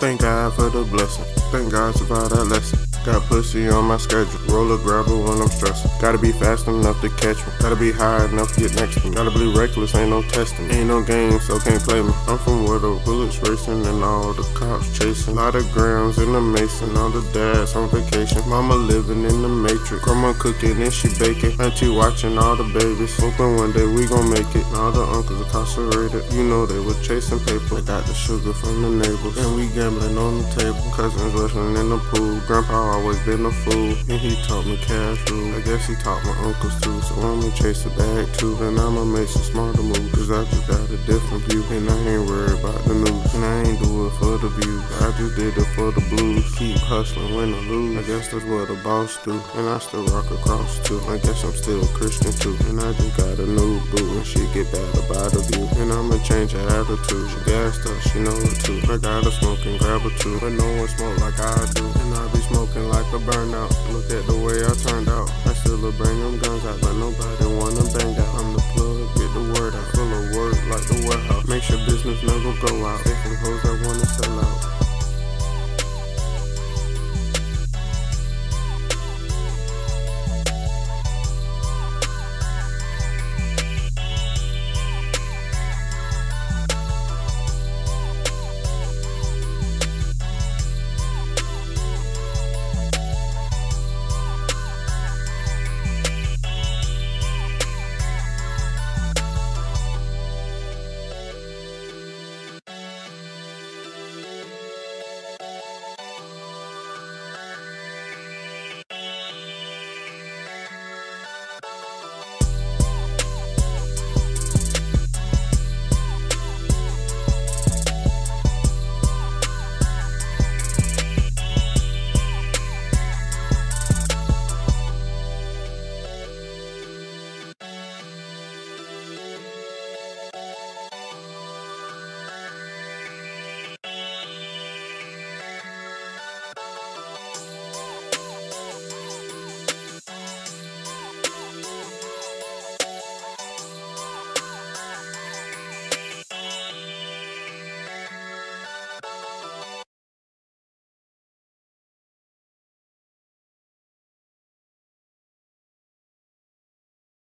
Thank God for the blessing. Thank God survived that lesson. Got pussy on my schedule. Roll a grabber when I'm stressing. Gotta be fast enough to catch me. Gotta be high enough to get next to me. Gotta be reckless, ain't no testing. Ain't no game, so can't play me. I'm from where the bullets racing and all the cops chasing. Lot of grams in the mason. All the dads on vacation. Mama living in the matrix. Grandma cooking and she baking. Auntie watching all the babies. Hoping one day we gon' make it. All the uncles incarcerated. You know they were chasing paper. I got the sugar from the neighbors. And we gambling on the table. Cousins wrestling in the pool. Grandpa always been a fool. And he taught me cash rule. I guess he taught my uncles too. So I'ma chase the bag too. And I'ma make some smarter moves. Cause I just got a different view. And I ain't worried about the news. And I ain't do it for the views. I just did it for the blues. Keep hustling, win or lose. I guess that's what a boss do. And I still rock across too. I guess I'm still a Christian too. And I just got a new boo. And she get bad about the view. And I'ma change her attitude. She gassed up, she know it too. I got a smoke and grab a two. But no one smoke like I do. I a burnout. Look at the way I turned out. I still bring them guns out, but nobody wanna bang out. I'm the plug, get the word out. Full of words like the warehouse. Make sure business never go out. From hoes that wanna sell out.